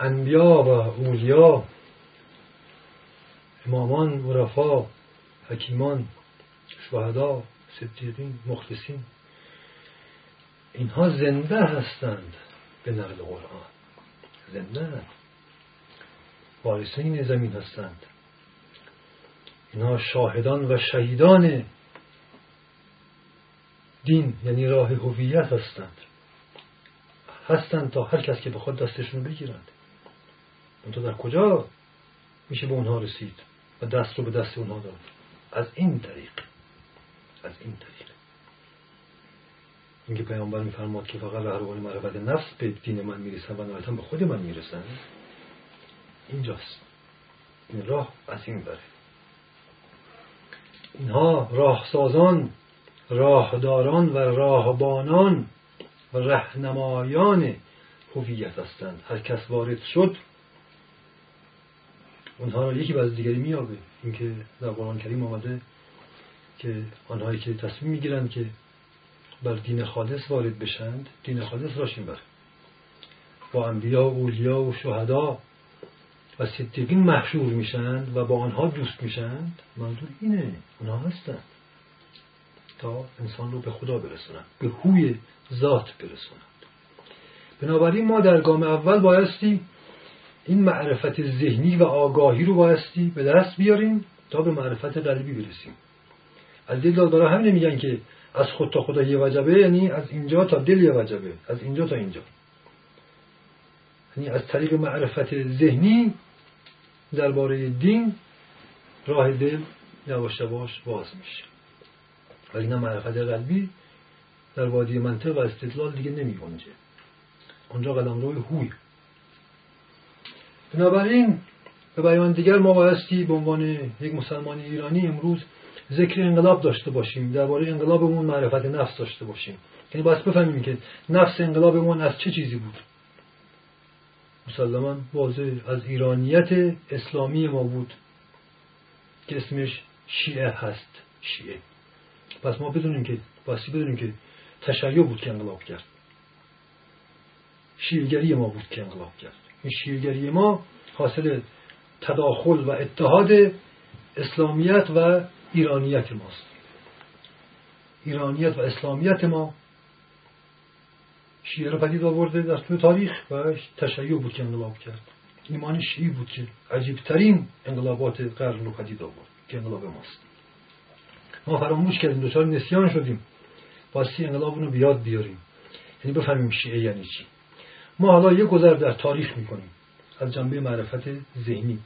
انبیا و اولیا امامان عرفا حکیمان شهدا صدیقین مخلصین اینها زنده هستند به نقل قرآن. زنده. وارثین زمین هستند. اینها شاهدان و شهیدان دین یعنی راه هویت هستند. هستند تا هر کس که به خود دستشون بگیرند. اون در کجا میشه به اونها رسید و دست رو به دست اونها داد؟ از این طریق. از این طریق. اینکه پیامبر میفرماد که فقط رهروان معرفت نفس به دین من می‌رسن و نهایتا به خود من می‌رسن اینجاست. این راه از این بره اینها راهسازان راهداران و راهبانان و رهنمایان هویت هستند. هر کس وارد شد اونها را یکی بعد دیگری میابه اینکه در قرآن کریم آمده که آنهایی که تصمیم می‌گیرند که بر دین خالص وارد بشند دین خالص راشین بر با انبیا و اولیا و شهدا و صدیقین محشور میشند و با آنها دوست میشند منظور اینه. اونها هستند. تا انسان رو به خدا برسونند به هوی ذات برسونند بنابراین ما در گام اول بایستی این معرفت ذهنی و آگاهی رو بایستی به دست بیاریم تا به معرفت قلبی برسیم. از دل دارا همین میگن که از خود تا خدا یه وجبه یعنی از اینجا تا دل یه وجبه از اینجا تا اینجا. یعنی از طریق معرفت ذهنی درباره دین راه دل یواش یواش باز میشه. ولی نه معرفت قلبی در وادی منطق و استدلال دیگه نمی گنجه اونجا قدم روی هوی. بنابراین به بیان دیگر ما بایستی به عنوان یک مسلمان ایرانی امروز ذکر انقلاب داشته باشیم درباره انقلابمون معرفت نفس داشته باشیم. یعنی باید بفهمیم که نفس انقلابمون از چه چیزی بود. مسلما واضح از ایرانیت اسلامی ما بود که اسمش شیعه هست شیعه. پس ما بدونیم که باسی بدونیم که تشیع بود که انقلاب کرد. شیرگری ما بود که انقلاب کرد. این شیرگری ما حاصل تداخل و اتحاد اسلامیت و ایرانیت ماست. ایرانیت و اسلامیت ما شیعه را پدید آورده در طول تاریخ و تشیع بود که انقلاب کرد. ایمان شیعی بود که عجیبترین انقلابات قرن رو پدید آورد که انقلاب ماست. ما فراموش کردیم دچار نسیان شدیم. باستی انقلاب رو بیاد بیاریم. یعنی بفهمیم شیعه یعنی چی. ما حالا یه گذر در تاریخ می‌کنیم. از جنبه معرفت ذهنی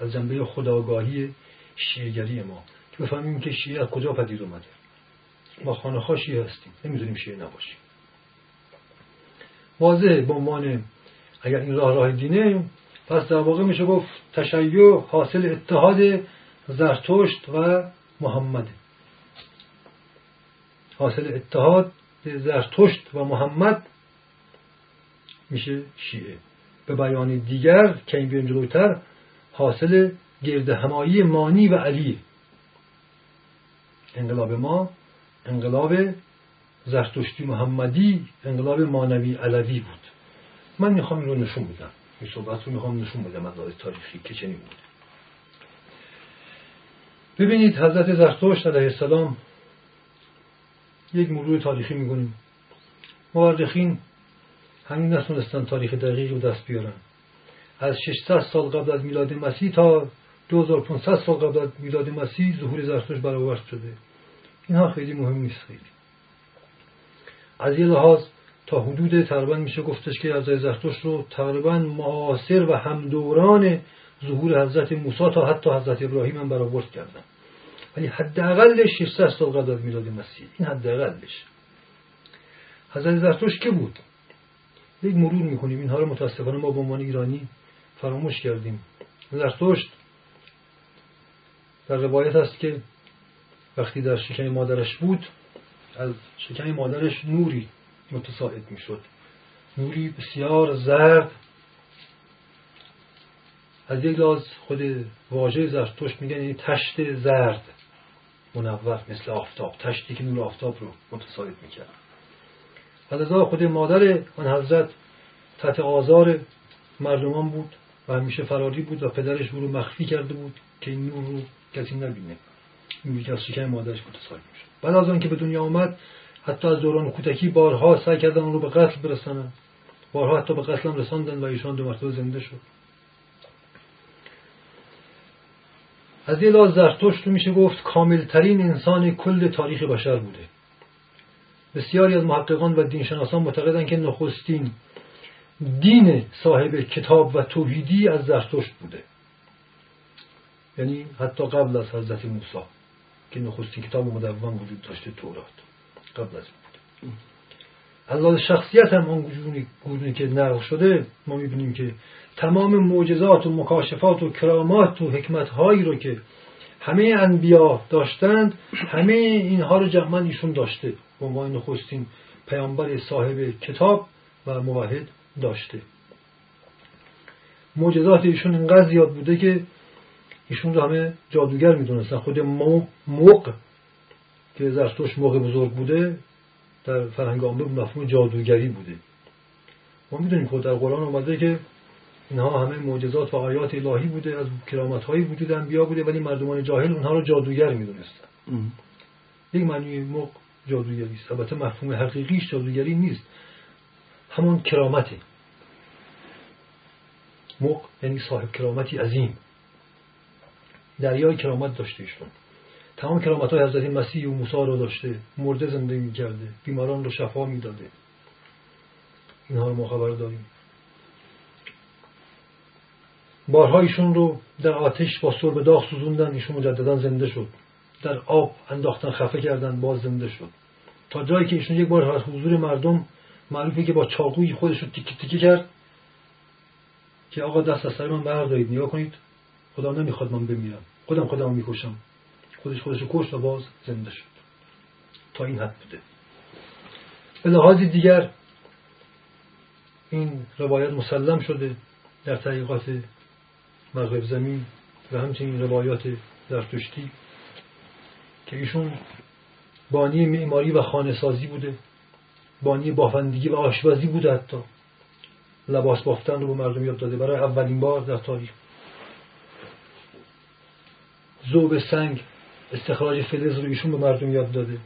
از جنبه خداگاهی شیعگری ما که بفهمیم که شیعه از کجا پدید اومده. ما خانه شیعه هستیم نمی‌دونیم شیعه نباشیم. واضح به عنوان اگر این راه راه دینه پس در واقع میشه گفت تشیع حاصل اتحاد زرتشت و محمد. حاصل اتحاد زرتشت و محمد میشه شیعه. به بیان دیگر که این بیان جلوتر حاصل گرد همایی مانی و علی. انقلاب ما انقلاب زرتشتی محمدی انقلاب مانوی علوی بود. من می‌خوام این رو نشون بدم. این صحبت رو می‌خوام نشون بدم از تاریخی که چنین بود. ببینید حضرت زرتشت علیه السلام یک مرور تاریخی می‌کنیم مورخین همین نتونستن تاریخ دقیق رو دست بیارن. از 600 سال قبل از میلاد مسیح تا 2500 سال قبل از میلاد مسیح ظهور زرتشت برآورد شده. اینها خیلی مهم نیست خیلی. از یه لحاظ تا حدود تقریبا میشه گفتش که از زرتشت رو تقریبا معاصر و همدوران ظهور حضرت موسی تا حتی حضرت ابراهیم هم برآورد کردن. ولی حداقلش 600 سال قبل میلاد مسیح این حداقلش حضرت زرتشت که بود یک مرور می‌کنیم اینها رو متاسفانه ما به عنوان ایرانی فراموش کردیم زرتشت در روایت هست که وقتی در شکم مادرش بود از شکم مادرش نوری متساعد می‌شد نوری بسیار زرد از یک لحاظ خود واژه زرتشت میگن یعنی تشت زرد منور مثل آفتاب تشتی که نور آفتاب رو متساعد می‌کرد. و لذا خود مادر آن حضرت تحت آزار مردمان بود و همیشه فراری بود و پدرش او رو مخفی کرده بود که این نور رو کسی نبینه. این که از شکم مادرش متساعد میشه بعد از آنکه به دنیا آمد حتی از دوران کودکی بارها سعی کردن اون رو به قتل برسانن بارها حتی به قتل هم رساندن و ایشان دو مرتبه زنده شد. از یه لحاظ زرتشت میشه گفت کاملترین انسان کل تاریخ بشر بوده. بسیاری از محققان و دینشناسان معتقدند که نخستین دین صاحب کتاب و توحیدی از زرتشت بوده. یعنی حتی قبل از حضرت موسی که نخستین کتاب مدون وجود داشته تورات. قبل از بود. از لحاظ شخصیت هم اون گونه که نقل شده ما می‌بینیم که تمام معجزات و مکاشفات و کرامات و حکمت هایی رو که همه انبیا داشتند همه اینها رو جمعا ایشون داشته. به عنوان نخستین پیامبر صاحب کتاب و موحد داشته. معجزات ایشون اینقدر زیاد بوده که ایشون رو همه جادوگر می‌دونستن. خود موق که زرتوش موقع بزرگ بوده در فرهنگ عامه مفهوم جادوگری بوده. ما می‌دونیم خود در قرآن اومده که اینها همه معجزات و آیات الهی بوده از کرامت هایی وجود انبیا بوده ولی مردمان جاهل اونها رو جادوگر می‌دونستن. یک معنی موق جادوگری است. البته مفهوم حقیقیش جادوگری نیست. همون کرامته موق یعنی صاحب کرامتی عظیم. دریای کرامت داشته ایشون. تمام کرامت های حضرت مسیح و موسی رو داشته مرده زنده می کرده بیماران رو شفا می‌داده. اینها رو ما خبر داریم. بارها ایشون رو در آتش با سرب داغ سوزوندن ایشون مجددا زنده شد. در آب انداختن خفه کردن باز زنده شد. تا جایی که ایشون یک بار حضور مردم معروفه که با چاقوی خودش رو تیکی تیکی کرد که آقا دست از سر من بردارید نگاه کنید. خدا نمی‌خواد من بمیرم. خودم خودم می‌کشم. خودش خودش رو کشت و باز زنده شد. تا این حد بوده. به لحاظ دیگر این روایت مسلم شده در تحقیقات مغرب زمین و همچنین روایات زرتشتی که ایشون بانی معماری و خانه سازی بوده بانی بافندگی و آشپزی بوده حتی. لباس بافتن رو به مردم یاد داده. برای اولین بار در تاریخ. زوب سنگ استخراج فلز رو ایشون به مردم یاد داده.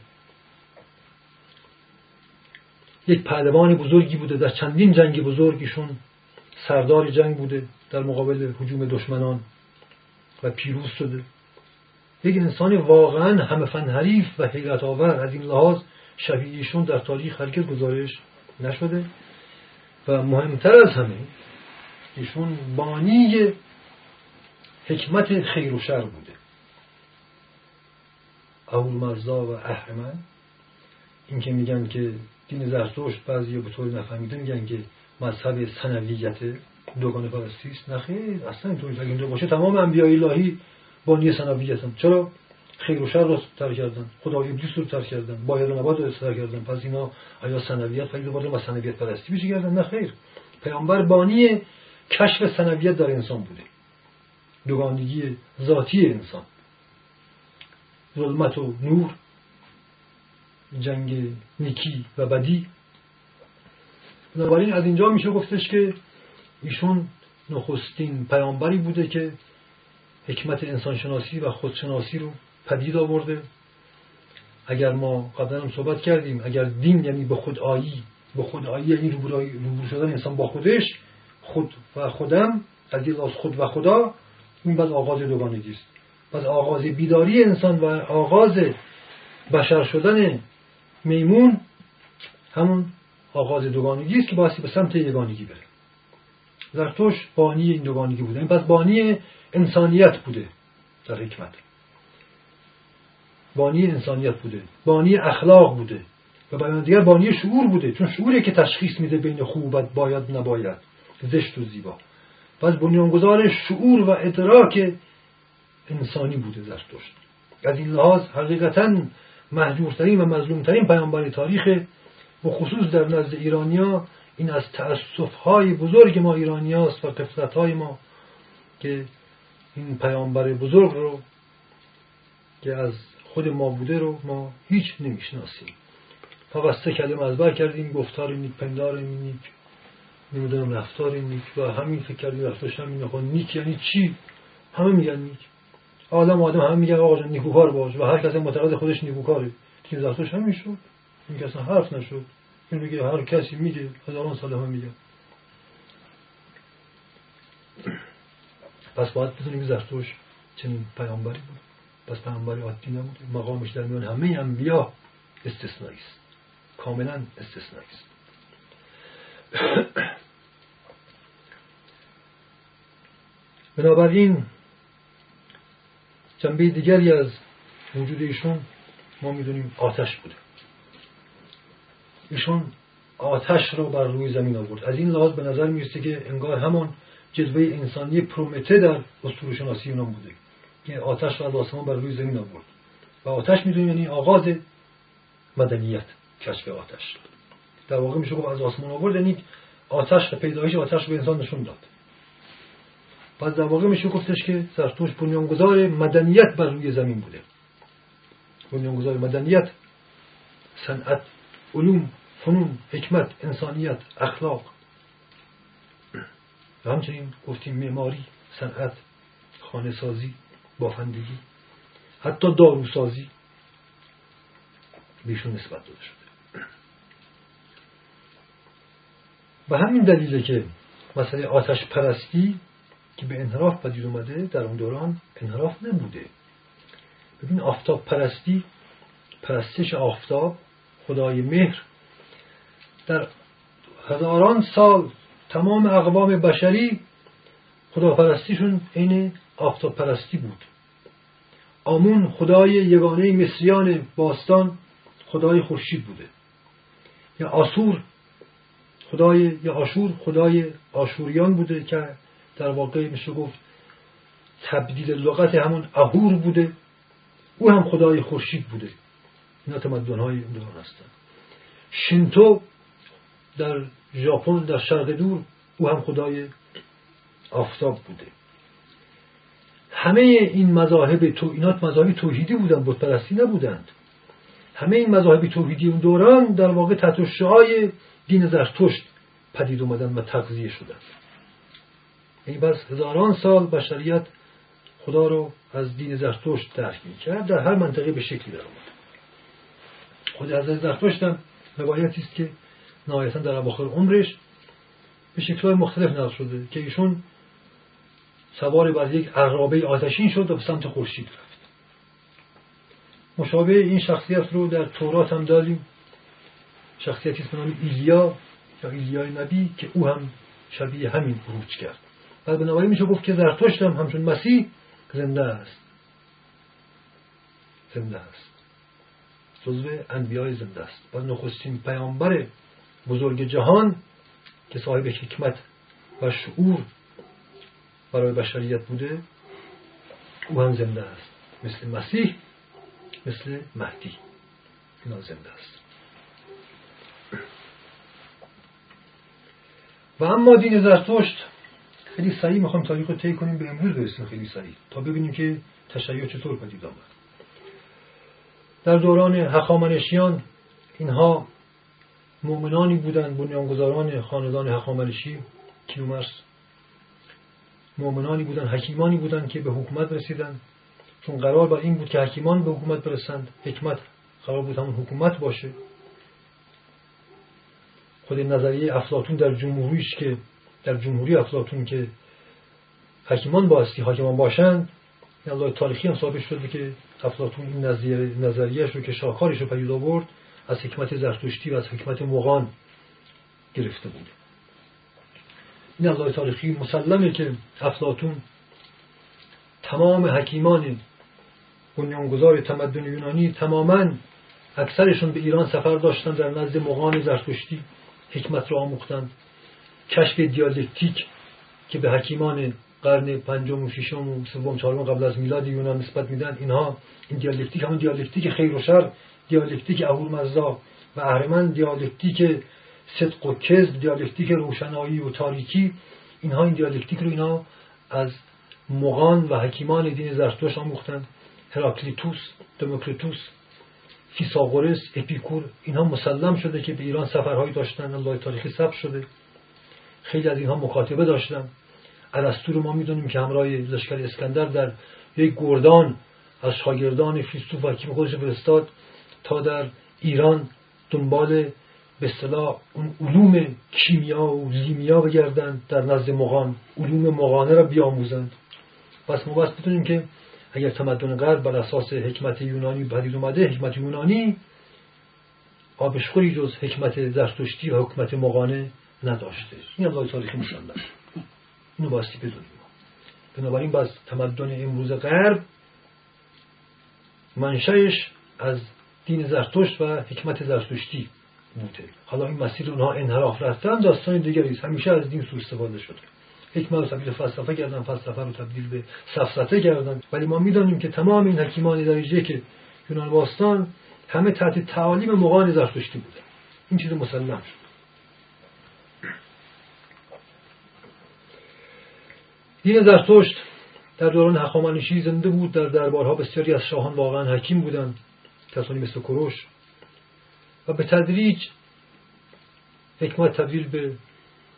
یک پهلوان بزرگی بوده در چندین جنگ بزرگ ایشون سردار جنگ بوده در مقابل حجوم دشمنان و پیروز شده. یک انسان واقعا همه فن حریف و حیرت آور از این لحاظ شبیه در تاریخ هرگز گزارش نشده. و مهمتر از همه ایشون بانی حکمت خیر و شر بوده. اول مرزا و اهرمن این که میگن که دین زرتشت بعضی به طور نفهمیده میگن که مذهب سنویت دوگانه پرستی است نخیر اصلا اینطوری اگه اینطور باشه تمام انبیاء الهی بانی هم چرا خیر و شر رو تر کردن خدای ابلیس رو تر کردن باید و نباد رو تر کردن پس اینا آیا سنویت خیلی دوباره با سنویت پرستی میشه کردن نه خیر پیامبر بانی کشف سنویت در انسان بوده دوگانگی ذاتی انسان ظلمت و نور جنگ نیکی و بدی. بنابراین از اینجا میشه گفتش که ایشون نخستین پیامبری بوده که حکمت انسانشناسی و خودشناسی رو پدید آورده. اگر ما قبلا هم صحبت کردیم اگر دین یعنی به خود آیی به خود آیی یعنی روبرو شدن انسان با خودش خود و خودم از خود و خدا این بعد آغاز دوگانگی است. پس آغاز بیداری انسان و آغاز بشر شدن میمون همون آغاز دوگانگی است که باعثی به سمت یگانگی بره. زرتوش بانی این دوگانگی بوده. پس بانی انسانیت بوده در حکمت. بانی انسانیت بوده. بانی اخلاق بوده. و بیان دیگر بانی شعور بوده. چون شعوری که تشخیص میده بین خوبت باید نباید. زشت و زیبا. پس بنیانگذار شعور و ادراک انسانی بوده زرتشت از این لحاظ حقیقتا محجورترین و مظلومترین پیامبر تاریخ و خصوص در نزد ایرانیا این از های بزرگ ما ایرانیاست و های ما که این پیامبر بزرگ رو که از خود ما بوده رو ما هیچ نمی‌شناسیم. فقط سه کلمه از بر کردیم گفتار نیک پندار نیک نمی‌دونم رفتار نیک و همین فکر کردی رفتارش همین خب نیک. یعنی چی؟ همه میگن نیک. آدم آدم همه میگن آقا نیکوکار باش و هر کسی معتقد خودش نیکوکاره تیم رفتارش همین شد. این کسی حرف نشد. این میگه هر کسی میگه هزاران سال هم میگه پس باید بدونیم زرتوش چنین پیامبری بود. پس پیامبری عادی نبود. مقامش در میان همه انبیا استثنایی است. کاملا استثنایی است. بنابراین جنبه دیگری از وجود ایشون ما می‌دونیم آتش بوده. ایشون آتش را بر روی زمین آورد. از این لحاظ به نظر می‌رسه که انگار همان جلوه انسانی پرومته در اسطوره شناسی یونان بوده که آتش را از آسمان بر روی زمین آورد. و آتش می‌دونیم یعنی آغاز مدنیت کشف آتش. در واقع میشه گفت از آسمان آورد یعنی آتش پیدایش آتش به انسان نشون داد. پس در واقع میشه گفتش که زرتوش بنیانگذار مدنیت بر روی زمین بوده. بنیانگذار مدنیت صنعت علوم فنون حکمت انسانیت اخلاق. و همچنین گفتیم معماری صنعت خانه سازی بافندگی حتی داروسازی بیشون نسبت داده شده. به همین دلیله که مسئله آتش پرستی که به انحراف پدید اومده در اون دوران انحراف نبوده. ببین آفتاب پرستی پرستش آفتاب خدای مهر. در هزاران سال تمام اقوام بشری خداپرستیشون عین آفتاب پرستی بود. آمون خدای یگانه مصریان باستان خدای خورشید بوده. یا آسور خدای یا آشور خدای آشوریان بوده که در واقع میشه گفت تبدیل لغت همون اهور بوده. او هم خدای خورشید بوده. اینا تمدن های دوران هستن. شینتو در ژاپن در شرق دور او هم خدای آفتاب بوده. همه این مذاهب تو اینات مذاهب توحیدی بودند بود پرستی نبودند. همه این مذاهب توحیدی اون دوران در واقع تحت دین زرتشت پدید اومدن و تغذیه شدن. این یعنی بس هزاران سال بشریت خدا رو از دین زرتشت درک کرد در هر منطقه به شکلی در آمد خود از زرتشت هم روایتی است که نهایتا در اواخر عمرش به شکلهای مختلف نقل شده که ایشون سوار بر یک عرابه آتشین شد و به سمت خورشید رفت. مشابه این شخصیت رو در تورات هم داریم. شخصیتی به نام ایلیا یا ایلیای نبی که او هم شبیه همین بروج کرد. و بنابراین میشه گفت که زرتشت هم همچون مسیح زنده است. زنده است. جزو انبیای زنده است. و نخستین پیامبر بزرگ جهان که صاحب حکمت و شعور برای بشریت بوده او هم زنده است. مثل مسیح مثل مهدی. اینا زنده است. و اما دین زرتشت خیلی سریع می‌خوام تاریخ رو طی کنیم به امروز برسیم. خیلی سریع تا ببینیم که تشیع چطور پدید آمد در دوران هخامنشیان اینها مؤمنانی بودند بنیانگذاران خاندان هخامنشی. کیومرس مؤمنانی بودند حکیمانی بودند که به حکومت رسیدند. چون قرار بر این بود که حکیمان به حکومت برسند حکمت قرار بود همون حکومت باشه. خود نظریه افلاتون در جمهوریش که در جمهوری افلاتون که حکیمان باستی حاکمان باشند الله تاریخی هم ثابت شده که افلاتون این نظریهش رو که شاکارش رو پدید آورد از حکمت زرتشتی و از حکمت مغان گرفته بود. این الله تاریخی مسلمه که افلاتون تمام حکیمان بنیانگذار تمدن یونانی تماما اکثرشون به ایران سفر داشتن در نزد مغان زرتشتی حکمت را آموختند کشف دیالکتیک که به حکیمان قرن پنجم و ششم و سوم چهارم قبل از میلاد یونان نسبت میدن اینها این دیالکتیک همون دیالکتیک خیر و شر دیالکتیک اهورمزدا و اهرمن دیالکتیک صدق و کذب دیالکتیک روشنایی و تاریکی اینها این دیالکتیک رو اینا از مغان و حکیمان دین زرتشت آموختند. هراکلیتوس دموکریتوس فیثاغورس اپیکور اینها مسلم شده که به ایران سفرهایی داشتن الله تاریخی ثبت شده. خیلی از اینها مکاتبه داشتن. ارسطو رو ما می‌دونیم که همراه لشکر اسکندر در یک گردان از شاگردان فیلسوف حکیم خودش فرستاد تا در ایران دنبال به اصطلاح اون علوم کیمیا و زیمیا بگردند در نزد مغان. علوم مغانه را بیاموزند. پس ما بس بدونیم که اگر تمدن غرب بر اساس حکمت یونانی پدید اومده حکمت یونانی آبشخوری جز حکمت زرتشتی و حکمت مغانه نداشته. این هم تاریخی نشان اینو باستی بدونیم. بنابراین باز تمدن امروز غرب منشأش از دین زرتشت و حکمت زرتشتی بوده. حالا این مسیر اونها انحراف رفتن داستان دیگری است. همیشه از دین سو استفاده شده. حکمت رو تبدیل فلسفه کردن فلسفه رو تبدیل به سفسطه کردن. ولی ما می‌دانیم که تمام این حکیمان درجه که یونان باستان همه تحت تعالیم مغان زرتشتی بودن این چیز مسلم شد. دین زرتشت در دوران هخامنشی زنده بود در دربارها بسیاری از شاهان واقعا حکیم بودند کسانی مثل کروش و به تدریج حکمت تبدیل به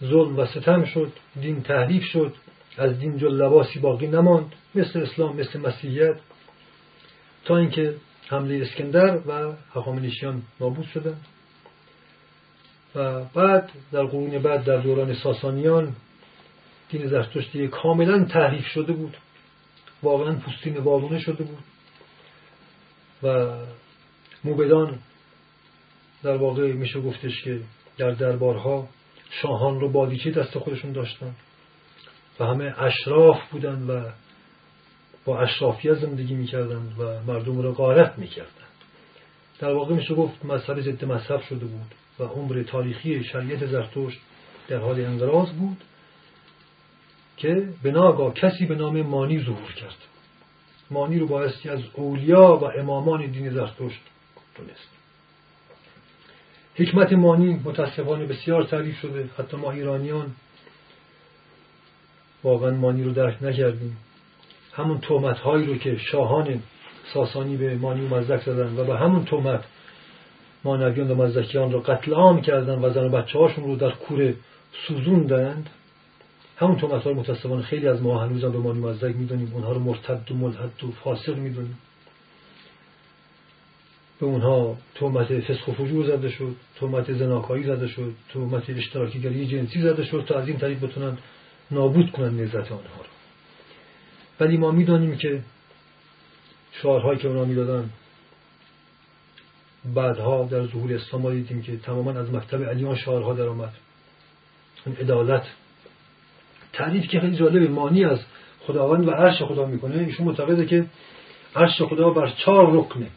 ظلم و ستم شد دین تحریف شد از دین جل لباسی باقی نماند مثل اسلام مثل مسیحیت تا اینکه حمله اسکندر و هخامنشیان نابود شدند. و بعد در قرون بعد در دوران ساسانیان دین زرتشتی کاملا تحریف شده بود. واقعا پوستین وارونه شده بود. و موبدان در واقع میشه گفتش که در دربارها شاهان رو بادیچه دست خودشون داشتن. و همه اشراف بودن و با اشرافیت زندگی می‌کردند و مردم رو غارت می‌کردند. در واقع میشه گفت مذهب ضد مذهب شده بود و عمر تاریخی شریعت زرتشت در حال انقراض بود. که به کسی به نام مانی ظهور کرد. مانی رو بایستی از اولیا و امامان دین زرتشت دونست. حکمت مانی متاسفانه بسیار تعریف شده. حتی ما ایرانیان واقعا مانی رو درک نکردیم. همون تومت هایی رو که شاهان ساسانی به مانی و مزدک زدن و به همون تومت مانویان و مزدکیان رو قتل عام کردن و زن و بچه هاشون رو در کوره سوزوندند. همون تومت ها رو متاسفانه خیلی از ما هنوز به مانی مزدک می‌دونیم. اونها رو مرتد و ملحد و فاسق می‌دونیم. به اونها تومت فسخ و فجور زده شد تومت زناکایی زده شد تومت اشتراکیگری جنسی زده شد تا از این طریق بتونن نابود کنن نزت آنها رو. ولی ما می‌دانیم که شعارهایی که اونا می‌دادن بعدها در ظهور اسلام ما دیدیم که تماما از مکتب علیان شعارها در آمد عدالت تعریف که خیلی جالبه. مانی از خداوند و عرش خدا می‌کنه. ایشون معتقده که عرش خدا بر چهار رکنه.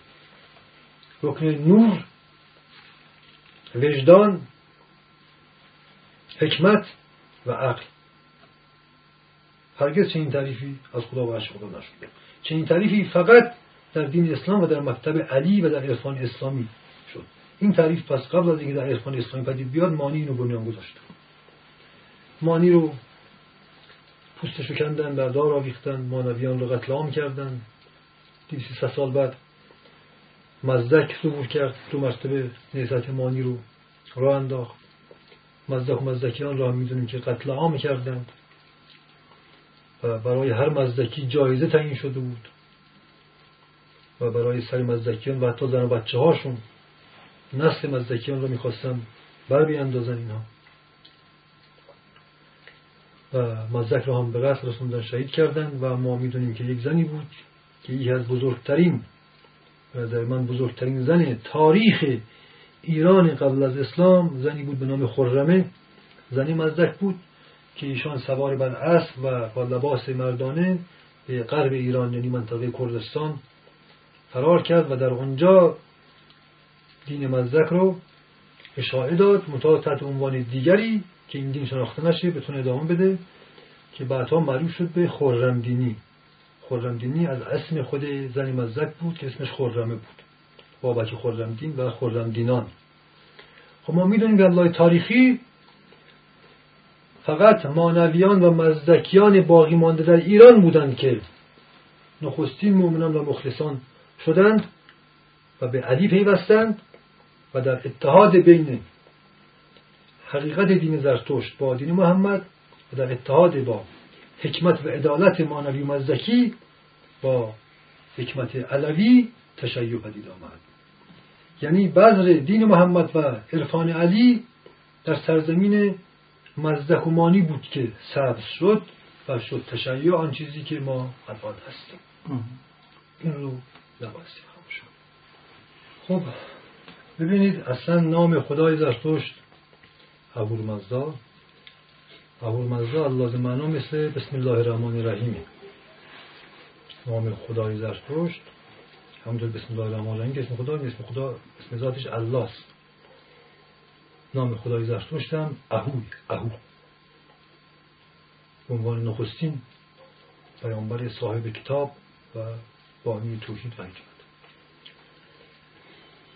رکن نور وجدان حکمت و عقل. هرگز چنین تعریفی از خدا و عرش خدا نشده. چنین تعریفی فقط در دین اسلام و در مکتب علی و در عرفان اسلامی شد. این تعریف پس قبل از اینکه در عرفان اسلامی پدید بیاد مانی اینو بنیان گذاشته. مانی رو پوستشو کندن بردار آویختن مانویان رو قتل عام کردن. دیویسی سال بعد مزدک ظهور کرد دو مرتبه نیزت مانی رو راه انداخت. مزدک و مزدکیان را می‌دونیم که قتل عام کردند. و برای هر مزدکی جایزه تعیین شده بود. و برای سر مزدکیان و حتی زن و بچه هاشون نسل مزدکیان را می‌خواستن بر بیاندازن اینها. مزدک را هم به قصد رسوندن شهید کردند و ما می‌دونیم که یک زنی بود که یکی از بزرگترین در من بزرگترین زن تاریخ ایران قبل از اسلام زنی بود به نام خرمه. زنی مزدک بود که ایشان سوار بر اسب و با لباس مردانه به غرب ایران یعنی منطقه کردستان فرار کرد و در آنجا دین مزدک رو اشاعه داد متعاد تحت عنوان دیگری که این دین شناخته نشه بتونه ادامه بده که بعدها معروف شد به خرمدینی. خرمدینی از اسم خود زنی مزدک بود که اسمش خرمه بود. بابک خرمدین و خرمدینان. خب ما می‌دونیم به تاریخی فقط مانویان و مزدکیان باقی مانده در ایران بودند که نخستین مؤمنان و مخلصان شدند و به علی پیوستند. و در اتحاد بین حقیقت دین زرتشت با دین محمد و در اتحاد با حکمت و عدالت مانوی مزدکی با حکمت علوی تشیع پدید آمد. یعنی بذر دین محمد و عرفان علی در سرزمین مزدک و مانی بود که سبز شد و شد تشیع آن چیزی که ما الان هستیم. این رو نبایستی خاموش خب ببینید اصلا نام خدای زرتشت مزدا مزدا الله معنا مثل بسم الله الرحمن الرحیم نام خدای زرتشت همونطور بسم الله الرحمن الرحیم اسم خدا اسم خدا اسم ذاتش الله است. نام خدای زرتشت هم اهوی اهو. به عنوان نخستین پیامبر صاحب کتاب و بانی توحید و حکمت.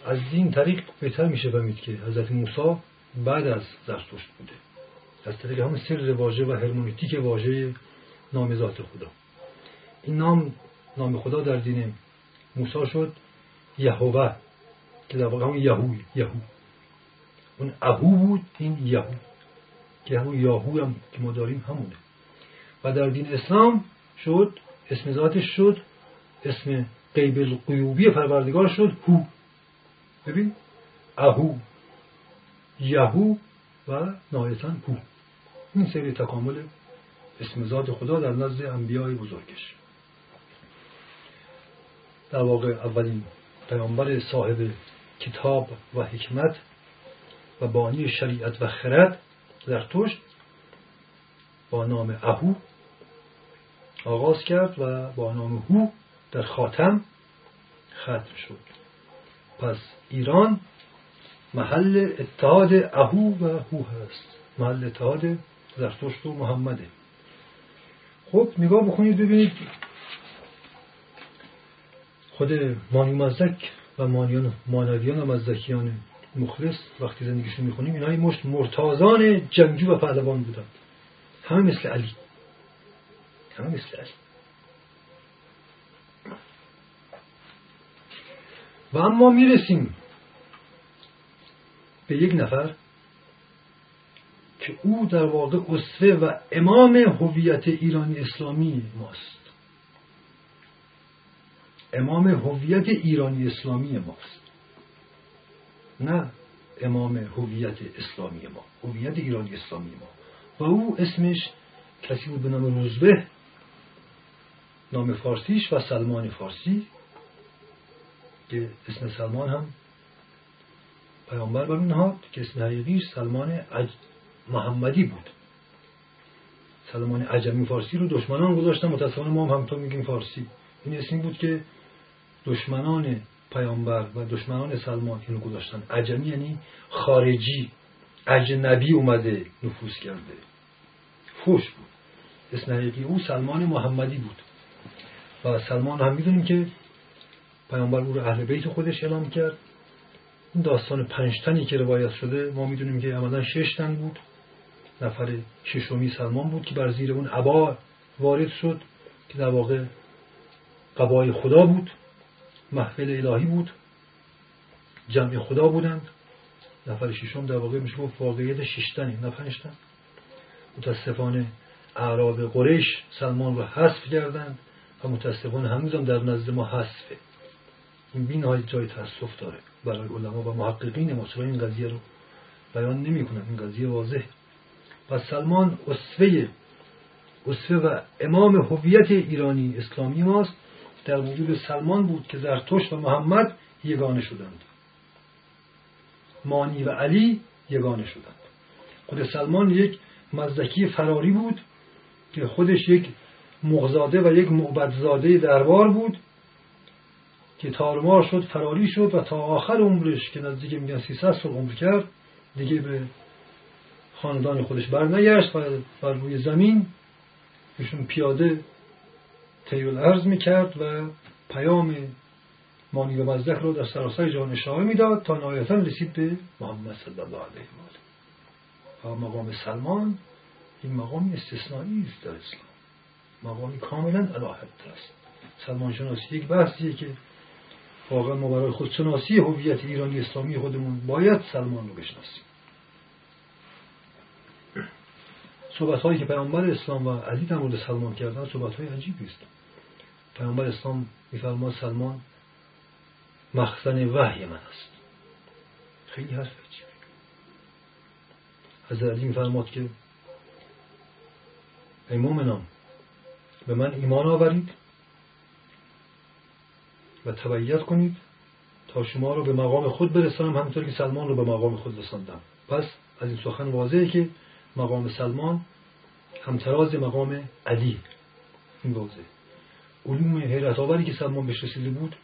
از این طریق بهتر میشه فهمید که حضرت موسی بعد از زرتشت بوده. از طریق همون سر واژه و هرمونیتیک واژه نام ذات خدا. این نام نام خدا در دین موسی شد یهوه که در واقع همون یهوی یهو. اون اهو بود این یهو. که همون یاهو هم که ما داریم همونه. و در دین اسلام شد اسم ذاتش شد اسم قیب القیوبی پروردگار شد هو. ببین اهو یهو و نهایتا هو این سری تکامل اسم ذات خدا در نزد انبیای بزرگش. در واقع اولین پیامبر صاحب کتاب و حکمت و بانی شریعت و خرد در توشت با نام اهو آغاز کرد و با نام هو در خاتم ختم شد. پس ایران محل اتحاد اهو و هو هست. محل اتحاد زرتشت و محمده. خب نگاه بکنید ببینید خود مانی مزدک و مانیان مانویان و مزدکیان مخلص وقتی زندگیشون می‌خونیم اینها مشت مرتازان جنگجو و پهلوان بودند. همه مثل علی. همه مثل علی. و اما می‌رسیم به یک نفر که او در واقع اسوه و امام هویت ایرانی اسلامی ماست. امام هویت ایرانی اسلامی ماست. نه امام هویت اسلامی ما هویت ایرانی اسلامی ما. و او اسمش کسی بود به نام روزبه نام فارسیش و سلمان فارسی. که اسم سلمان هم پیامبر بر نهاد که اسم حقیقیش سلمان محمدی بود. سلمان عجمی فارسی رو دشمنان گذاشتن. متاسفانه ما هم همطور میگیم فارسی. این اسمی بود که دشمنان پیامبر و دشمنان سلمان اینو گذاشتن. عجمی یعنی خارجی. اجنبی اومده نفوذ کرده. فوش بود. اسم حقیقی او سلمان محمدی بود. و سلمان هم می‌دونیم که پیامبر او رو اهل بیت خودش اعلام کرد. این داستان پنجتنی که روایت شده ما می‌دونیم که عملا شش تن بود. نفر ششمی سلمان بود که بر زیر اون عبا وارد شد که در واقع قبای خدا بود محفل الهی بود جمع خدا بودند. نفر ششم در واقع میشه گفت واقعیت ششتنی نه پنجتن متاسفانه اعراب قریش سلمان رو حذف کردند و متاسفانه هنوز هم در نزد ما حذفه. این بین های جای تاسف داره. برای علما و محققین ما این قضیه رو بیان نمی کنن؟ این قضیه واضح پس سلمان اصفه اصفه و امام هویت ایرانی اسلامی ماست. در وجود سلمان بود که زرتشت و محمد یگانه شدند. مانی و علی یگانه شدند. خود سلمان یک مزدکی فراری بود که خودش یک مغزاده و یک معبدزاده دربار بود. که تارمار شد فراری شد و تا آخر عمرش که نزدیک میگن 300 سال عمر کرد دیگه به خاندان خودش برنگشت و بر روی زمین ایشون پیاده تیل ارز می‌کرد و پیام مانی و مزدک رو در سراسر جهان اشاره می‌داد تا نهایتا رسید به محمد صلی الله علیه و و مقام سلمان این مقام استثنایی است در اسلام. مقامی کاملا الهت است سلمان شناسی یک بحثیه که واقعا ما برای خودشناسی هویت ایرانی اسلامی خودمون باید سلمان رو بشناسیم. صحبت هایی که پیامبر اسلام و علی در مورد سلمان کردن صحبت های عجیبی است. پیامبر اسلام میفرماد سلمان مخزن وحی من است. خیلی حرف عجیبی. از علی میفرماد که ای مؤمنان به من ایمان آورید. و تبعیت کنید تا شما رو به مقام خود برسانم همینطور که سلمان رو به مقام خود رساندم. پس از این سخن واضحه که مقام سلمان همتراز مقام علی. این واضح علوم حیرت آوری که سلمان بهش رسیده بود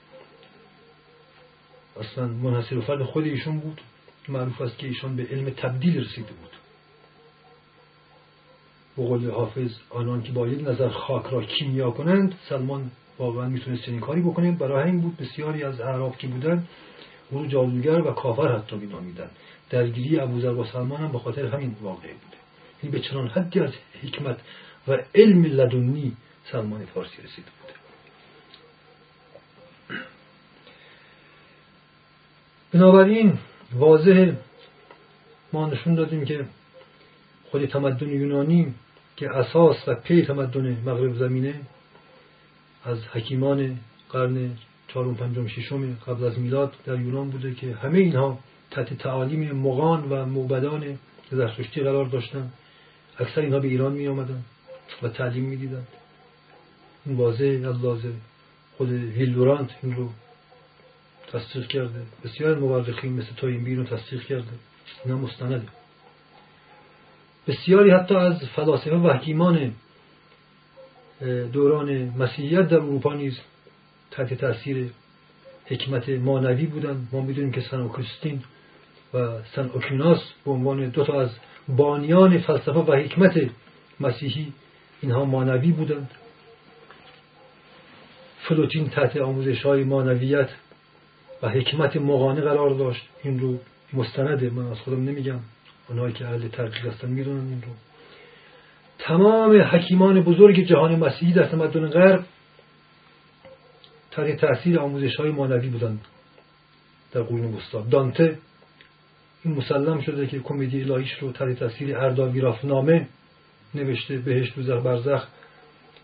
اصلا منحصر فرد خود ایشون بود. معروف است که ایشان به علم تبدیل رسیده بود. به حافظ آنان که با یک نظر خاک را کیمیا کنند سلمان واقعا می‌تونست چنین کاری بکنه. برای همین بود بسیاری از اعراب که بودن او جادوگر و کافر حتی مینامیدن درگیری ابوذر با سلمان هم به خاطر همین واقعه بوده این به چنان حدی از حکمت و علم لدنی سلمان فارسی رسیده بوده بنابراین واضح ما نشون دادیم که خود تمدن یونانی که اساس و پی تمدن مغرب زمینه از حکیمان قرن چهارم پنجم ششم قبل از میلاد در یونان بوده که همه اینها تحت تعالیم مغان و موبدان زرتشتی قرار داشتن اکثر اینها به ایران می آمدن و تعلیم می دیدن این واضح از لازم خود هیلدورانت این رو تصدیق کرده. بسیار مورخین مثل توینبی رو تصدیق کرده. اینا مستنده. بسیاری حتی از فلاسفه و حکیمان دوران مسیحیت در اروپا نیز تحت تاثیر حکمت مانوی بودند. ما می‌دونیم که سن آگوستین و سن آکویناس به عنوان دو تا از بانیان فلسفه و حکمت مسیحی اینها مانوی بودند. فلوتین تحت آموزش های مانویت و حکمت مغانه قرار داشت. این رو مستنده من از خودم نمیگم. اونایی که اهل تحقیق هستن می‌دونن این رو. تمام حکیمان بزرگ جهان مسیحی در تمدن غرب تحت تاثیر آموزش های مانوی بودند در قرون وسطا. دانته این مسلم شده که کمدی الهیش رو تحت تاثیر ارداوی رافنامه نوشته بهشت دوزخ برزخ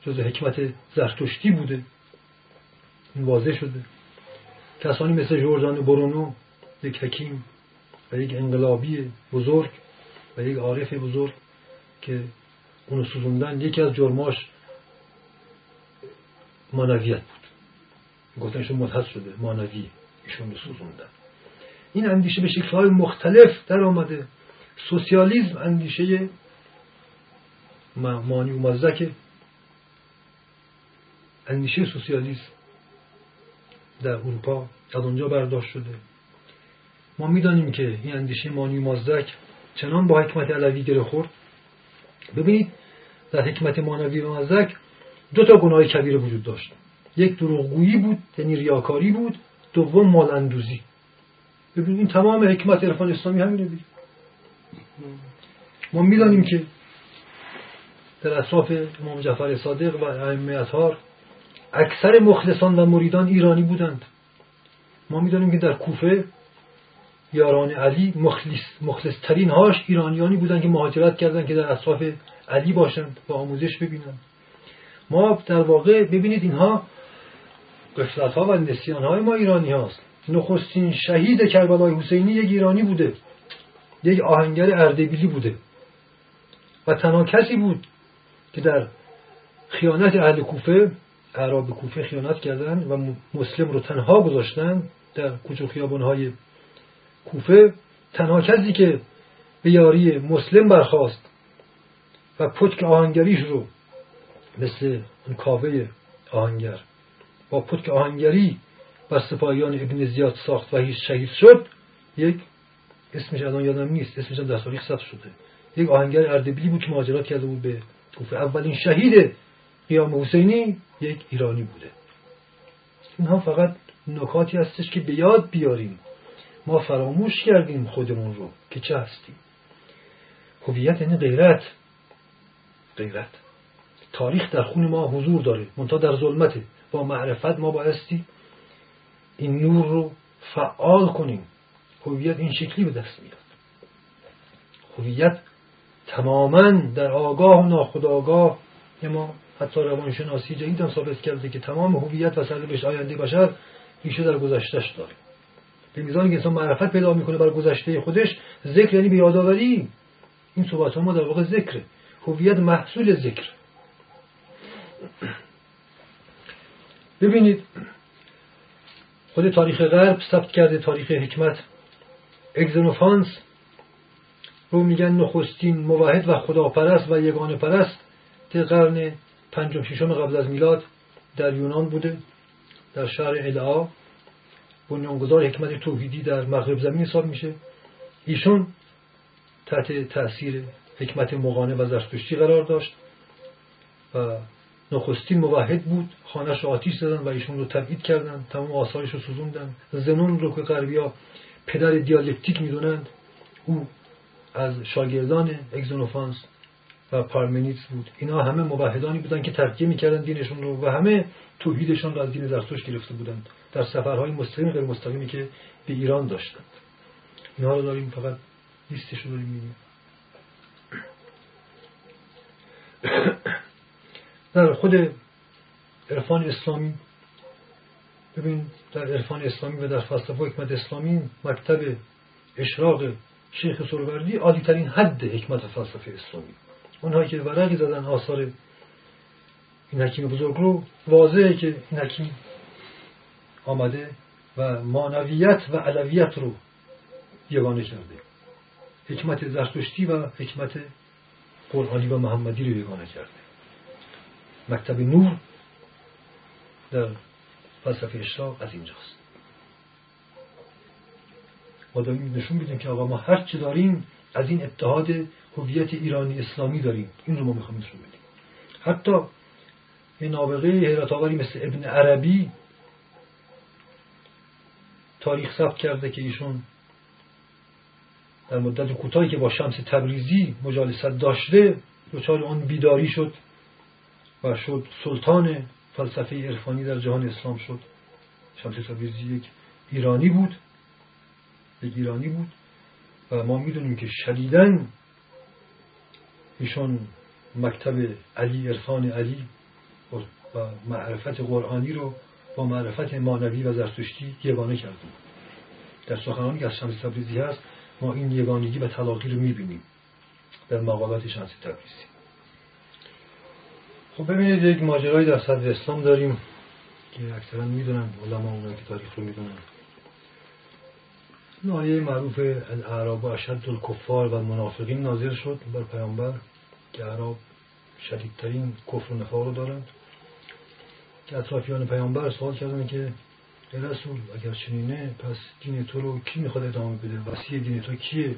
جز حکمت زرتشتی بوده. این واضح شده. کسانی مثل جورجان برونو یک حکیم و یک انقلابی بزرگ و یک عارف بزرگ که اونو سوزوندن یکی از جرماش مانویت بود گفتن ایشون متحد شده مانوی ایشون رو سوزوندن این اندیشه به شکلهای مختلف در آمده سوسیالیزم اندیشه مانی و مزدک اندیشه سوسیالیسم در اروپا از اونجا برداشت شده ما می‌دانیم که این اندیشه مانی و مزدک چنان با حکمت علوی گره خورد ببینید در حکمت مانوی مزدک دو تا گناه کبیره وجود داشت. یک دروغگویی بود یعنی ریاکاری بود. دوم مالندوزی. ببینید این تمام حکمت عرفان اسلامی همینه دیگه. ما می‌دانیم که در اطراف امام جعفر صادق و ائمه اطهار اکثر مخلصان و مریدان ایرانی بودند. ما می‌دانیم که در کوفه یاران علی مخلص, مخلص ترین هاش ایرانیانی بودند که مهاجرت کردند که در اطراف علی باشند و آموزش ببینند ما در واقع ببینید اینها قفلت ها و نسیان های ما ایرانی هاست. نخستین شهید کربلای حسینی یک ایرانی بوده. یک آهنگر اردبیلی بوده. و تنها کسی بود که در خیانت اهل کوفه اعراب کوفه خیانت کردن و مسلم رو تنها گذاشتن در کوچه خیابانهای کوفه تنها کسی که به یاری مسلم برخواست پتک آهنگریش رو مثل اون کاوه آهنگر. با پتک آهنگری بر سپاهیان ابن زیاد ساخت و هیچ شهید شد یک اسمش الان یادم نیست اسمش در تاریخ ثبت شده. یک آهنگر اردبیلی بود که مهاجرت کرده بود به کوفه. اولین شهید قیام حسینی یک ایرانی بوده. اینها فقط نکاتی هستش که به یاد بیاریم. ما فراموش کردیم خودمون رو که چه هستیم. هویت یعنی غیرت. غیرت. تاریخ در خون ما حضور داره منتها در ظلمته. با معرفت ما بایستی این نور رو فعال کنیم. هویت این شکلی به دست میاد. هویت تماما در آگاه و ناخودآگاه ما حتی روانشناسی جدید هم ثابت کرده که تمام هویت و سرنوشت آینده بشر ریشه در گذشتهش داره. به میزانی که انسان معرفت پیدا می‌کنه بر گذشته خودش ذکر یعنی به یادآوری این صحبت ما در واقع ذکره. هویت محصول ذکر. ببینید خود تاریخ غرب ثبت کرده تاریخ حکمت. اگزنوفانس رو میگن نخستین موحد و خداپرست و یگانه پرست در قرن پنجم ششم قبل از میلاد در یونان بوده در شهر العا بنیانگذار حکمت توحیدی در مغرب زمین حساب میشه. ایشون تحت تاثیر حکمت مقانه و زرتشتی قرار داشت و نخستین موحد بود. خانش آتیش زدن و ایشون رو تبعید کردن. تمام آثارش رو سوزوندن. زنون رو که غربیا پدر دیالکتیک می‌دونند او از شاگردان اگزونوفانس و پارمنیتس بود. اینا همه موحدانی بودن که ترکیه می‌کردن دینشون رو و همه توحیدشون رو از دین زرتشت گرفته بودند. در سفرهای مستقیم غیر مستقیمی که به ایران داشتند. اینها رو داریم فقط لیستش رو داریم در خود عرفان اسلامی. ببین در عرفان اسلامی و در فلسفه حکمت اسلامی مکتب اشراق شیخ سروردی عالی ترین حد حکمت فلسفه اسلامی. اونهایی که ورقی زدن آثار این حکیم بزرگ رو واضحه که این حکیم آمده و مانویت و علویت رو یگانه کرده. حکمت زرتشتی و حکمت قرآنی و محمدی رو یگانه کرده. مکتب نور در فلسفه اشراق از اینجاست. ما داریم نشون میدیم که آقا ما هر چی داریم از این اتحاد هویت ایرانی اسلامی داریم. این رو ما می‌خوام نشون بدیم. حتی یه نابغه حیرت آوری مثل ابن عربی تاریخ ثبت کرده که ایشون در مدت کوتاهی که با شمس تبریزی مجالست داشته دچار آن بیداری شد و شد سلطان فلسفه عرفانی در جهان اسلام شد. شمس تبریزی یک ایرانی بود یک ایرانی بود و ما می‌دونیم که شدیدن ایشون مکتب علی عرفان علی و معرفت قرآنی رو با معرفت مانوی و زرتشتی یگانه کردیم در سخنانی که از شمس تبریزی هست ما این یگانگی و تلاقی رو می‌بینیم. در مقالات شمس تبریزی خب ببینید یک ماجرایی در صدر اسلام داریم که اکثرا می‌دونن علما اونایی که تاریخ رو می‌دونن. این آیه معروف الاعراب اشد الکفار و منافقین نازل شد بر پیامبر که اعراب شدیدترین کفر و نفاق رو دارند. که اطرافیان پیامبر سوال کردن که رسول اگر چنینه پس دین تو رو کی می‌خواد ادامه بده؟ وسیع دین تو کیه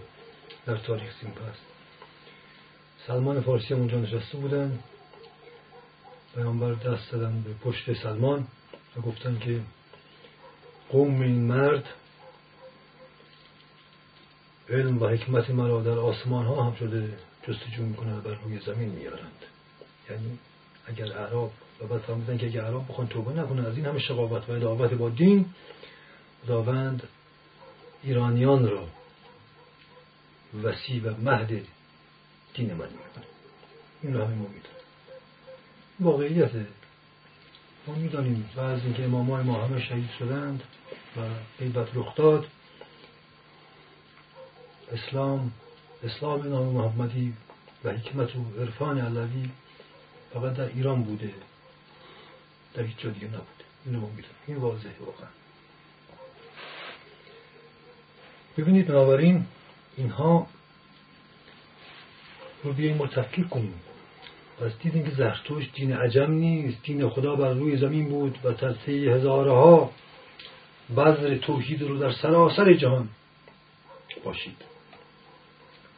در تاریخ سیم؟ پس سلمان فارسی هم اونجا نشسته بودن. پیامبر دست دادن به پشت سلمان و گفتن که قوم این مرد علم و حکمت مرا در آسمان ها هم شده جستجو می‌کنن بر روی زمین میارند یعنی اگر اعراب و بعد فرمودن که اگر اعراب بخوان توبه نکنن از این همه شقاوت و ادابت با دین خداوند ایرانیان را وسیع و مهد دین من می‌کنه. این رو همین ما می‌دونیم. واقعیته ما می‌دانیم. و از اینکه امامای ما همه شهید شدند و غیبت رخ داد اسلام اسلام نام محمدی و حکمت و عرفان علوی فقط در ایران بوده. در هیچ جا دیگه نبوده. اینو ما می‌دونیم. این واضحه واقعا. ببینید بنابراین اینها رو بیاییم ما تفکیک کنیم. پس دیدیم که زرتوش دین عجم نیست. دین خدا بر روی زمین بود و تا هزارها بذر توحید رو در سراسر جهان باشید.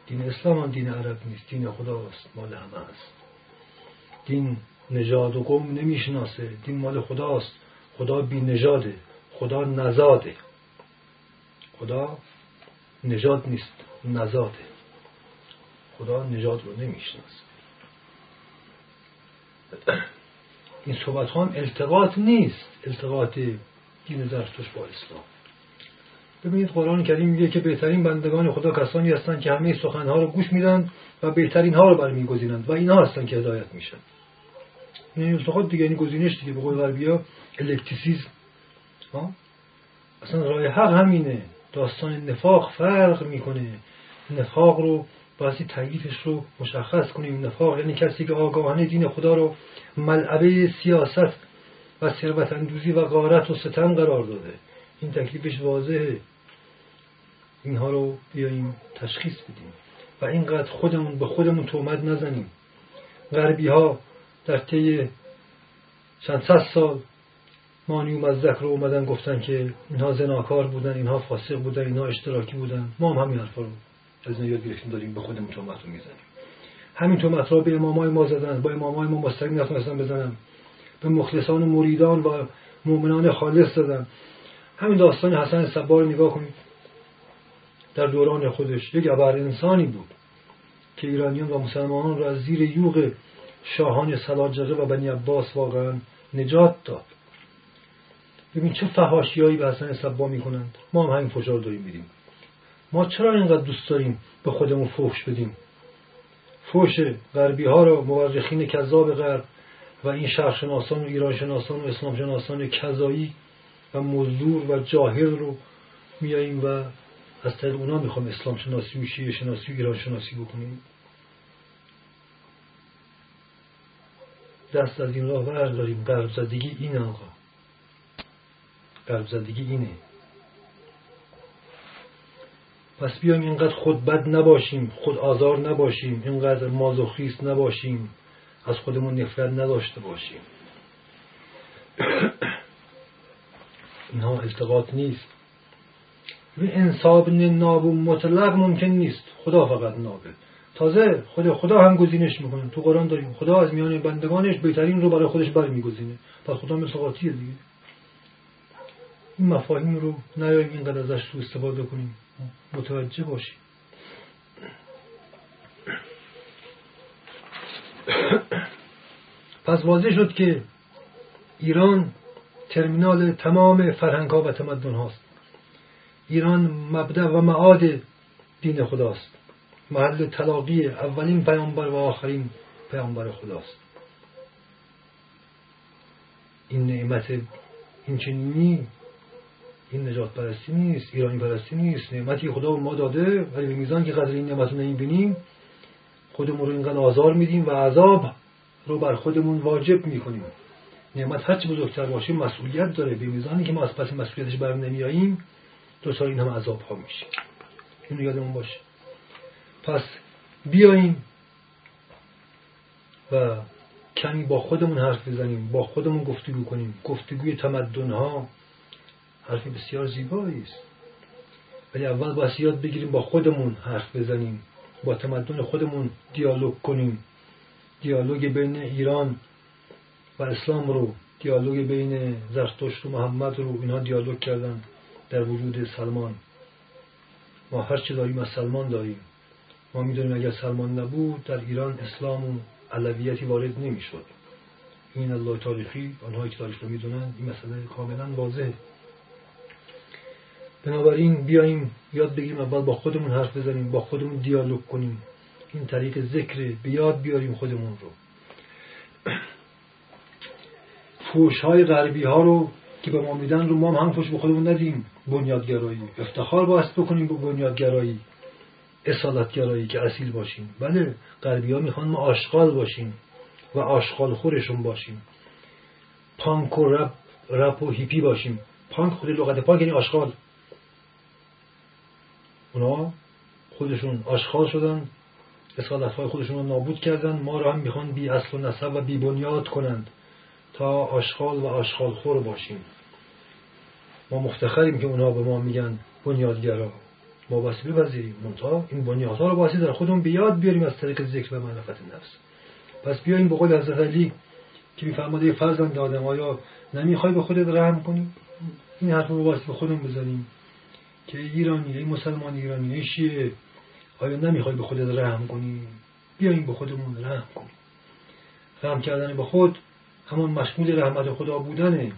دین اسلام هم دین عرب نیست. دین خداست. مال همه است. دین نژاد و قوم نمی‌شناسه. دین مال خداست. خدا بی نژاده خدا نزاده. خدا نژاد نیست. نزاده. خدا نژاد رو نمی‌شناسه. این صحبت هم التقاط نیست. التقاط دین زرتشت با اسلام. ببینید قرآن کریم میگه که بهترین بندگان خدا کسانی هستند که همه سخنها رو گوش میدن و بهترین ها رو برمیگزینند و اینها هستند که هدایت میشن. این التقاط دیگه این گزینش دیگه به قول غربیا الکتریسیزم اصلا راه حق همینه. داستان نفاق فرق می‌کنه. نفاق رو بازی تعریفش رو مشخص کنیم. نفاق یعنی کسی که آگاهانه دین خدا رو ملعبه سیاست و ثروت اندوزی و غارت و ستم قرار داده. این تکلیفش واضحه. اینها رو بیاییم تشخیص بدیم. و اینقدر خودمون به خودمون تومد نزنیم. غربی ها در طی چند صد سال مانی و مزدک رو اومدن گفتن که اینها زناکار بودن اینها فاسق بودن اینها اشتراکی بودن. ما هم همین حرفا رو از یاد گرفتیم داریم به خودمون تومت رو می‌زنیم. همین تومت به امامای ما زدن با امامای ما مستقیم نتونستن بزنن. به مخلصان و مریدان و مؤمنان خالص زدن. همین داستان حسن صبار نگاه کنید. در دوران خودش یک ابر انسانی بود که ایرانیان و مسلمانان را از زیر یوغ شاهان سلاجقه و بنی عباس واقعا نجات داد. ببین چه فهاشیایی به حسن صبا می‌کنند. ما هم همین فشار داریم میدیم. ما چرا اینقدر دوست داریم به خودمون فوش بدیم؟ فوش غربی ها را مورخین کذاب غرب و این شرقشناسان و ایران شناسان و اسلام شناسان کذایی و مزدور و جاهل رو میاییم و از طریق اونا می‌خوام اسلام شناسی و شیعه شناسی و ایران شناسی بکنیم؟ دست از این راه برداریم. قرب زدگی این آقا. قرب زدگی اینه. پس بیایم اینقدر خود بد نباشیم خود آزار نباشیم اینقدر مازوخیست نباشیم از خودمون نفرت نداشته باشیم. اینها التقاط نیست. و انصاب ناب و مطلق ممکن نیست. خدا فقط نابه تازه خدا خدا هم گزینش می‌کنه. تو قرآن داریم. خدا از میان بندگانش بهترین رو برای خودش برمیگزینه. پس خدا مثل قاطیه دیگه. این مفاهیم رو نیاییم اینقدر ازش تو استفاده کنیم. متوجه باشیم پس واضح شد که ایران ترمینال تمام فرهنگ ها و تمدن هاست ایران مبدع و معاد دین خداست. محل تلاقی اولین پیامبر و آخرین پیامبر خداست. این نعمت این چنینی این نجات پرستی نیست ایرانی پرستی نیست. نعمتی خدا به ما داده ولی به میزان که قدر این نعمت رو نمی‌بینیم خودمون رو اینقدر آزار میدیم و عذاب رو بر خودمون واجب می‌کنیم. نعمت هرچی بزرگتر باشه مسئولیت داره. به میزانی که ما از پس مسئولیتش بر نمیاییم دوچار این هم عذاب ها میشه. اینو یادمون باشه. پس بیاییم و کمی با خودمون حرف بزنیم با خودمون گفتگو کنیم. گفتگوی تمدن ها حرفی بسیار زیبایی است. ولی اول باید یاد بگیریم با خودمون حرف بزنیم با تمدن خودمون دیالوگ کنیم. دیالوگ بین ایران و اسلام رو دیالوگ بین زرتشت و محمد رو اینها دیالوگ کردن در وجود سلمان. ما هر چه داریم از سلمان داریم. ما می‌دونیم اگر سلمان نبود در ایران اسلام و علویتی وارد نمی‌شد. این الله تاریخی آنهایی که تاریخ رو می‌دونن این مسئله کاملا واضحه. بنابراین بیاییم یاد بگیریم اول با خودمون حرف بزنیم با خودمون دیالوگ کنیم. این طریق ذکر به یاد بیاریم خودمون رو. فوش های غربی ها رو که به ما میدن رو ما هم, فوش به خودمون ندیم. بنیادگرایی. افتخار باعث بکنیم به بنیادگرایی. اصالتگرایی که اصیل باشیم. بله غربی ها می‌خوان ما آشغال باشیم و آشغال خورشون باشیم. پانک و رپ, رپ و هیپی باشیم. پانک خود لغت پانک یعنی آشغال. اونا خودشون آشغال شدن اصالت های خودشون رو نابود کردن. ما رو هم می‌خوان بی اصل و نسب و بی بنیاد کنند تا آشغال و آشغال خور باشیم. ما مفتخریم که اونا به ما میگن بنیادگرا. باسی بپذیریم منتها این بنیادها رو باسی در خودمون بیاد بیاریم از طریق ذکر و معرفت نفس. پس بیایم به قول حضرت علی که میفرماد فرزند دادم آیا نمی‌خوای به خودت رحم کنی؟ این حرف رو باسی به خودمون بزنیم که ایرانی ای مسلمان ایرانی ای آیا نمی‌خوای به خودت رحم کنی؟ بیایم به خودمون رحم کنیم. رحم کردن به خود همان مشمول رحمت خدا بودنه.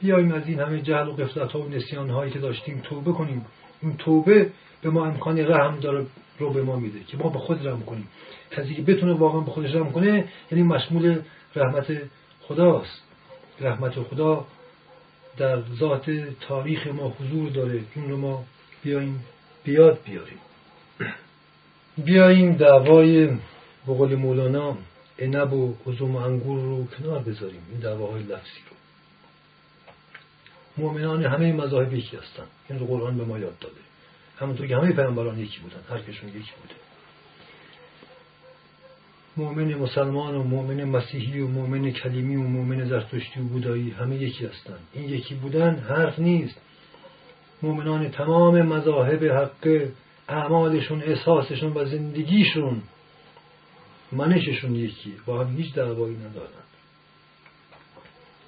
بیاییم از این همه جهل و قفلت ها و نسیان هایی که داشتیم توبه کنیم. این توبه به ما امکان رحم داره رو به ما میده که ما به خود رحم کنیم. کسی که بتونه واقعا به خودش رحم کنه یعنی مشمول رحمت خداست. رحمت خدا در ذات تاریخ ما حضور داره. این رو ما بیاییم بیاد بیاریم. بیاییم دعوای به قول مولانا عنب و عزوم و انگور رو کنار بذاریم. این دعواهای لفظی رو. مؤمنان همه مذاهب یکی هستن. این رو قرآن به ما یاد داده. همونطور که همه پیامبران یکی بودن. هر کشون یکی بوده. مؤمن مسلمان و مؤمن مسیحی و مؤمن کلیمی و مؤمن زرتشتی و بودایی همه یکی هستند این یکی بودن حرف نیست. مؤمنان تمام مذاهب حق اعمالشون احساسشون و زندگیشون منششون یکی. با هم هیچ دعوایی ندارن.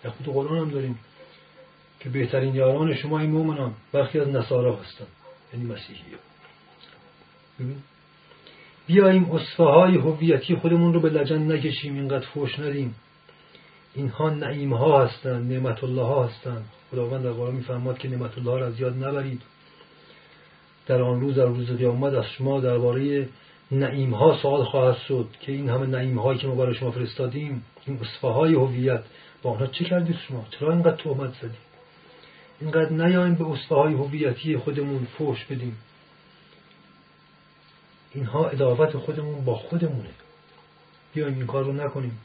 در خود قرآن هم داریم. که بهترین یاران شما این مؤمنان برخی از نصارا هستن. یعنی مسیحی. ببین. بیاییم اصفه های هویتی خودمون رو به لجن نکشیم اینقدر فوش ندیم. اینها نعیم ها هستند نعمت الله ها هستند خداوند در قرآن میفرماد که نعمت الله را از یاد نبرید. در آن روز در روز قیامت از شما درباره نعیم ها سوال خواهد شد که این همه نعیم هایی که ما برای شما فرستادیم این اصفه های هویت با آنها چه کردید شما؟ چرا اینقدر تهمت زدید؟ اینقدر نیایم به اصفه های هویتی خودمون فوش بدیم. اینها اداوت خودمون با خودمونه. بیایم این کار رو نکنیم.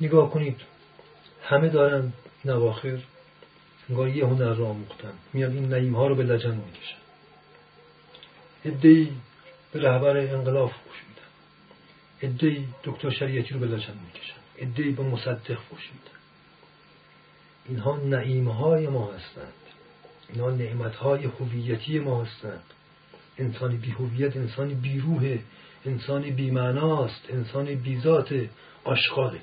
نگاه کنید. همه دارن نواخر انگار یه هنر را آموختن. میان این نعیم ها رو به لجن می‌کشن ادهی به رهبر انقلاب فوش میدن. ادهی دکتر شریعتی رو به لجن می‌کشن. ادهی به مصدق فوش میدن. اینها نعیم های ما هستند. اینا نعمت های هویتی ما هستند. انسانی بی هویت انسانی بی روح انسانی بی معناست انسانی بی ذات آشغاله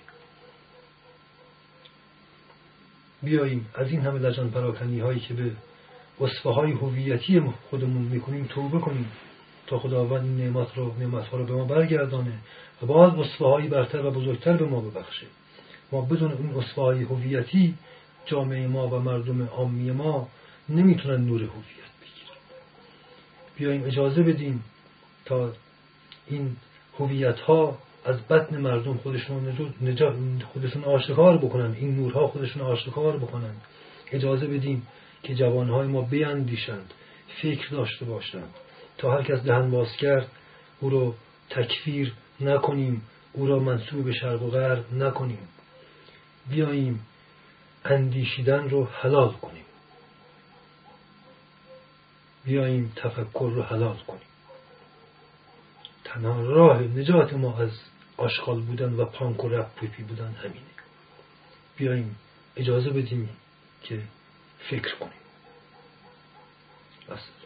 بیاییم از این همه لجن پراکنی هایی که به وصفه های هویتی خودمون می‌کنیم توبه کنیم تا خداوند این نعمت رو نعمت ها رو به ما برگردانه و باز وصفه هایی برتر و بزرگتر به ما ببخشه. ما بدون این وصفه های هویتی جامعه ما و مردم عامی ما نمی‌تونن نور هویت بگیرن. بیایم اجازه بدیم تا این هویت ها از بطن مردم خودشون نجات خودشون آشکار بکنن این نورها خودشون آشکار بکنن. اجازه بدیم که جوانهای ما بیاندیشند فکر داشته باشند. تا هر کس دهن باز کرد او رو تکفیر نکنیم او را منصوب به شرق و غرب نکنیم. بیاییم اندیشیدن رو حلال کنیم. بیاییم تفکر رو حلال کنیم. تنها راه نجات ما از آشغال بودن و پانک و پوپی بودن همینه. بیاییم اجازه بدیم که فکر کنیم. بس.